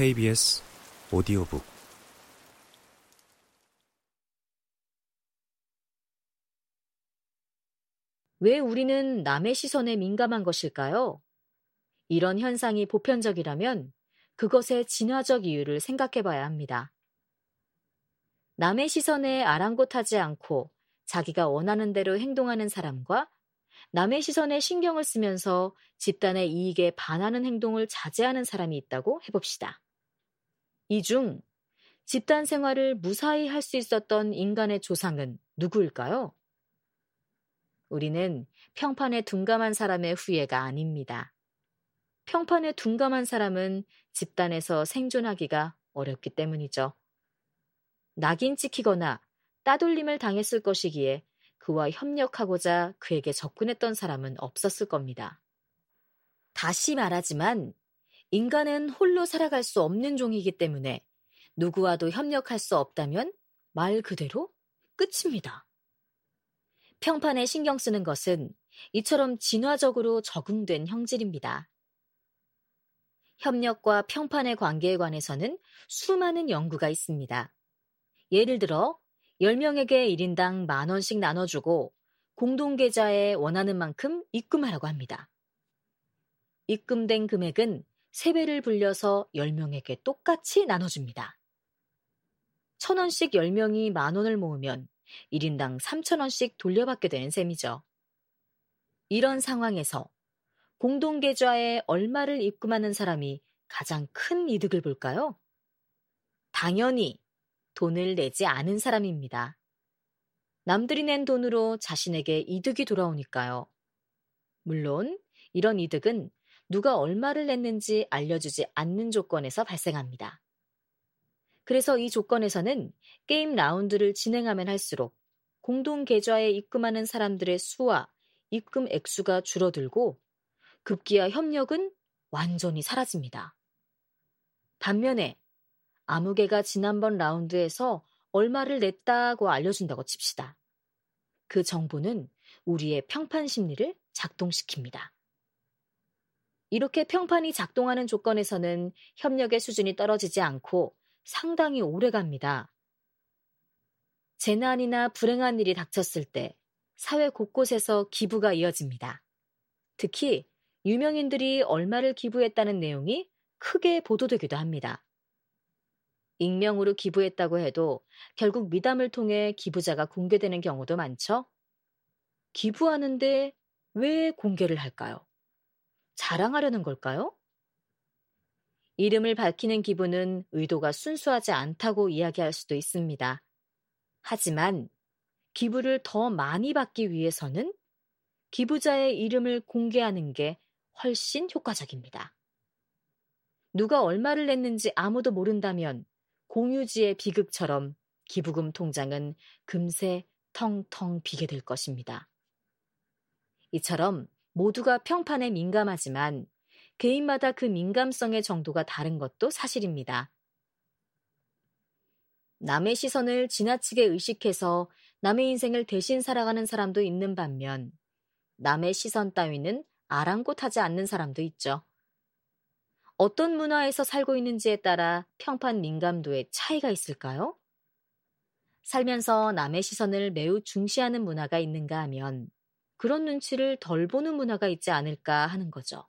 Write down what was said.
KBS 오디오북 왜 우리는 남의 시선에 민감한 것일까요? 이런 현상이 보편적이라면 그것의 진화적 이유를 생각해 봐야 합니다. 남의 시선에 아랑곳하지 않고 자기가 원하는 대로 행동하는 사람과 남의 시선에 신경을 쓰면서 집단의 이익에 반하는 행동을 자제하는 사람이 있다고 해봅시다. 이 중 집단 생활을 무사히 할 수 있었던 인간의 조상은 누구일까요? 우리는 평판에 둔감한 사람의 후예가 아닙니다. 평판에 둔감한 사람은 집단에서 생존하기가 어렵기 때문이죠. 낙인 찍히거나 따돌림을 당했을 것이기에 그와 협력하고자 그에게 접근했던 사람은 없었을 겁니다. 다시 말하지만 인간은 홀로 살아갈 수 없는 종이기 때문에 누구와도 협력할 수 없다면 말 그대로 끝입니다. 평판에 신경 쓰는 것은 이처럼 진화적으로 적응된 형질입니다. 협력과 평판의 관계에 관해서는 수많은 연구가 있습니다. 예를 들어 10명에게 1인당 만 원씩 나눠주고 공동계좌에 원하는 만큼 입금하라고 합니다. 입금된 금액은 3배를 불려서 10명에게 똑같이 나눠줍니다. 천원씩 10명이 만 원을 모으면 1인당 3천원씩 돌려받게 되는 셈이죠. 이런 상황에서 공동계좌에 얼마를 입금하는 사람이 가장 큰 이득을 볼까요? 당연히 돈을 내지 않은 사람입니다. 남들이 낸 돈으로 자신에게 이득이 돌아오니까요. 물론 이런 이득은 누가 얼마를 냈는지 알려주지 않는 조건에서 발생합니다. 그래서 이 조건에서는 게임 라운드를 진행하면 할수록 공동 계좌에 입금하는 사람들의 수와 입금 액수가 줄어들고 급기야 협력은 완전히 사라집니다. 반면에 아무개가 지난번 라운드에서 얼마를 냈다고 알려준다고 칩시다. 그 정보는 우리의 평판 심리를 작동시킵니다. 이렇게 평판이 작동하는 조건에서는 협력의 수준이 떨어지지 않고 상당히 오래 갑니다. 재난이나 불행한 일이 닥쳤을 때 사회 곳곳에서 기부가 이어집니다. 특히 유명인들이 얼마를 기부했다는 내용이 크게 보도되기도 합니다. 익명으로 기부했다고 해도 결국 미담을 통해 기부자가 공개되는 경우도 많죠? 기부하는데 왜 공개를 할까요? 자랑하려는 걸까요? 이름을 밝히는 기부는 의도가 순수하지 않다고 이야기할 수도 있습니다. 하지만 기부를 더 많이 받기 위해서는 기부자의 이름을 공개하는 게 훨씬 효과적입니다. 누가 얼마를 냈는지 아무도 모른다면 공유지의 비극처럼 기부금 통장은 금세 텅텅 비게 될 것입니다. 이처럼 모두가 평판에 민감하지만 개인마다 그 민감성의 정도가 다른 것도 사실입니다. 남의 시선을 지나치게 의식해서 남의 인생을 대신 살아가는 사람도 있는 반면 남의 시선 따위는 아랑곳하지 않는 사람도 있죠. 어떤 문화에서 살고 있는지에 따라 평판 민감도에 차이가 있을까요? 살면서 남의 시선을 매우 중시하는 문화가 있는가 하면 그런 눈치를 덜 보는 문화가 있지 않을까 하는 거죠.